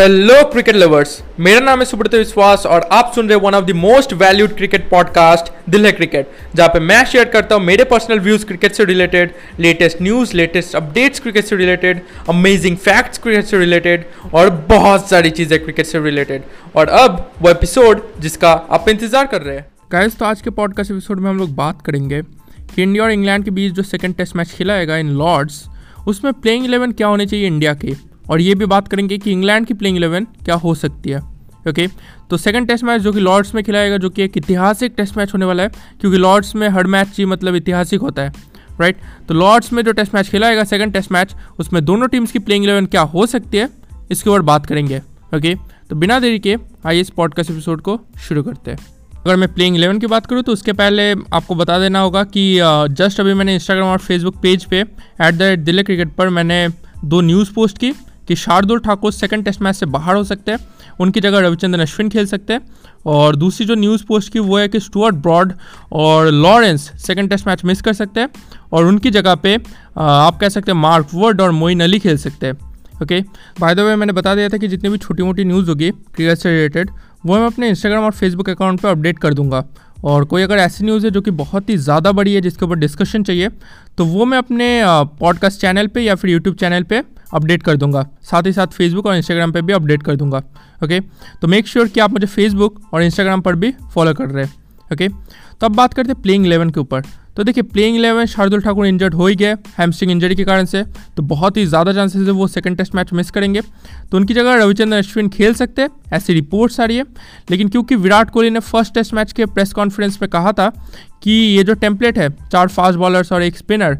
Hello cricket lovers मेरा नाम है सुब्रत विश्वास और आप सुन रहे one of the most valued cricket podcast Dil Hai Cricket जहाँ पे मैं शेयर करता हूँ मेरे पर्सनल व्यूज़ क्रिकेट से related latest news latest updates cricket से रिलेटेड अमेजिंग फैक्ट्स क्रिकेट से रिलेटेड और बहुत सारी चीज़ें क्रिकेट से रिलेटेड और अब वो एपिसोड जिसका आप इंतज़ार कर रहे हैं। गाइस तो आज के पॉडकास्ट एपिसोड में हम लोग बात करेंगे कि इंडिया और इंग्लैंड के बीच जो सेकेंड टेस्ट मैच खिलाएगा इन लॉर्ड्स उसमें प्लेइंग इलेवन क्या होने चाहिए इंडिया के? और ये भी बात करेंगे कि इंग्लैंड की प्लेइंग इलेवन क्या हो सकती है ओके तो सेकंड टेस्ट मैच जो कि लॉर्ड्स में खिलाएगा, जो कि एक ऐतिहासिक टेस्ट मैच होने वाला है, क्योंकि लॉर्ड्स में हर मैच ही मतलब ऐतिहासिक होता है राइट तो लॉर्ड्स में जो टेस्ट मैच खिलाएगा सेकंड टेस्ट मैच उसमें दोनों टीम्स की प्लेइंग इलेवन क्या हो सकती है, इसके ऊपर बात करेंगे ओके तो बिना देरी के आइए इस पॉडकास्ट एपिसोड को शुरू करते हैं। अगर मैं प्लेइंग इलेवन की बात करूँ तो उसके पहले आपको बता देना होगा कि जस्ट अभी मैंने इंस्टाग्राम और फेसबुक पेज पे at the rate Delhi cricket पर मैंने दो न्यूज़ पोस्ट की कि Shardul Thakur second test match से बाहर हो सकते हैं। उनकी जगह रविचंद्रन अश्विन खेल सकते हैं। और दूसरी जो न्यूज़ पोस्ट की वो है कि स्टुअर्ट ब्रॉड और Lawrence second test match miss कर सकते हैं। और उनकी जगह पे आप कह सकते हैं मार्क वर्ड और मोइन अली खेल सकते हैं। ओके बाय द वे मैंने बता दिया था कि जितनी भी छोटी मोटी न्यूज़ होगी क्रिकेट से रिलेटेड वो मैं अपने इंस्टाग्राम और फेसबुक अकाउंट पर अपडेट कर दूँगा। और कोई अगर ऐसी न्यूज़ है जो कि बहुत ही ज़्यादा बड़ी है, जिसके ऊपर डिस्कशन चाहिए तो वो मैं अपने पॉडकास्ट चैनल पे या फिर यूट्यूब चैनल पे अपडेट कर दूँगा। साथ ही साथ फेसबुक और इंस्टाग्राम पे भी अपडेट कर दूँगा ओके तो मेक श्योर sure कि आप मुझे फेसबुक और इंस्टाग्राम पर भी फॉलो कर रहे हैं ओके तो अब बात करते हैं प्लेइंग इलेवन के ऊपर। तो देखिए playing eleven Shardul Thakur injured हो ही गए हैमस्ट्रिंग इंजरी के कारण से तो बहुत ही ज़्यादा चांसेस है वो सेकंड टेस्ट मैच मिस करेंगे तो उनकी जगह रविचंद्र अश्विन खेल सकते हैं, ऐसी रिपोर्ट्स आ रही है लेकिन क्योंकि विराट कोहली ने फ़र्स्ट टेस्ट मैच के प्रेस कॉन्फ्रेंस में कहा था कि ये जो टेम्पलेट है, चार फास्ट बॉलर्स और एक स्पिनर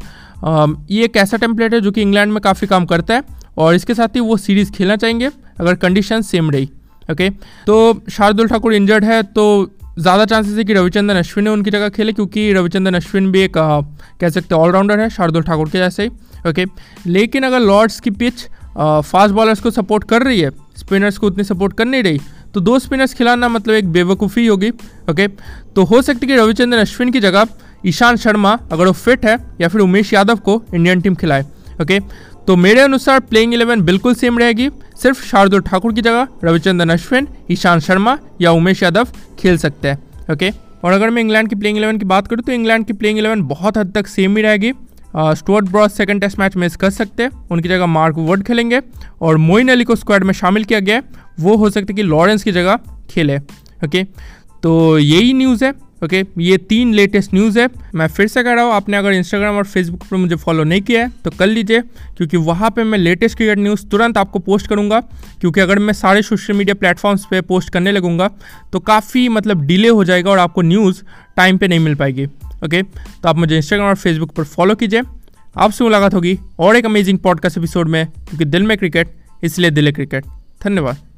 ये एक ऐसा टेम्पलेट है जो कि इंग्लैंड में काफ़ी काम करता है और इसके साथ ही वो सीरीज़ खेलना चाहेंगे, अगर कंडीशन सेम रही ओके okay? तो शार्दुल ठाकुर इंजर्ड है तो ज़्यादा चांसेस है कि रविचंद्रन अश्विन ने उनकी जगह खेले, क्योंकि रविचंद्रन अश्विन भी एक कह सकते ऑलराउंडर है, शार्दुल ठाकुर के जैसे ही। ओके लेकिन अगर लॉर्ड्स की पिच फास्ट बॉलर्स को सपोर्ट कर रही है स्पिनर्स को उतनी सपोर्ट कर नहीं रही तो दो स्पिनर्स खिलाना मतलब एक बेवकूफ़ी होगी। ओके तो हो सकती है कि रविचंद्रन अश्विन की जगह ईशान शर्मा, अगर वो फिट है, या फिर उमेश यादव को इंडियन टीम खिलाए। ओके तो मेरे अनुसार प्लेइंग इलेवन बिल्कुल सेम रहेगी। सिर्फ़ शार्दुल ठाकुर की जगह रविचंद्रन अश्विन ईशान शर्मा या उमेश यादव खेल सकते हैं ओके और अगर मैं इंग्लैंड की प्लेइंग इलेवन की बात करूँ तो इंग्लैंड की प्लेइंग इलेवन बहुत हद तक सेम ही रहेगी। Stuart Broad second test match miss कर सकते हैं, उनकी जगह मार्क वर्ड खेलेंगे और मोइन अली को स्क्वाड में शामिल किया गया वो हो सकता है कि लॉरेंस की जगह खेले ओके तो यही न्यूज़ है। ओके ये तीन लेटेस्ट न्यूज़ है। मैं फिर से कह रहा हूँ, आपने अगर इंस्टाग्राम और फेसबुक पर मुझे फॉलो नहीं किया है तो कर लीजिए, क्योंकि वहाँ पे मैं लेटेस्ट क्रिकेट न्यूज़ तुरंत आपको पोस्ट करूँगा, क्योंकि अगर मैं सारे सोशल मीडिया प्लेटफॉर्म्स पे पोस्ट करने लगूँगा तो काफ़ी मतलब डिले हो जाएगा और आपको न्यूज़ टाइम पर नहीं मिल पाएगी। ओके तो आप मुझे इंस्टाग्राम और फेसबुक पर फॉलो कीजिए। आपसे मुलाकात होगी और एक अमेजिंग पॉडकास्ट एपिसोड में, क्योंकि दिल में क्रिकेट इसलिए दिल है क्रिकेट धन्यवाद।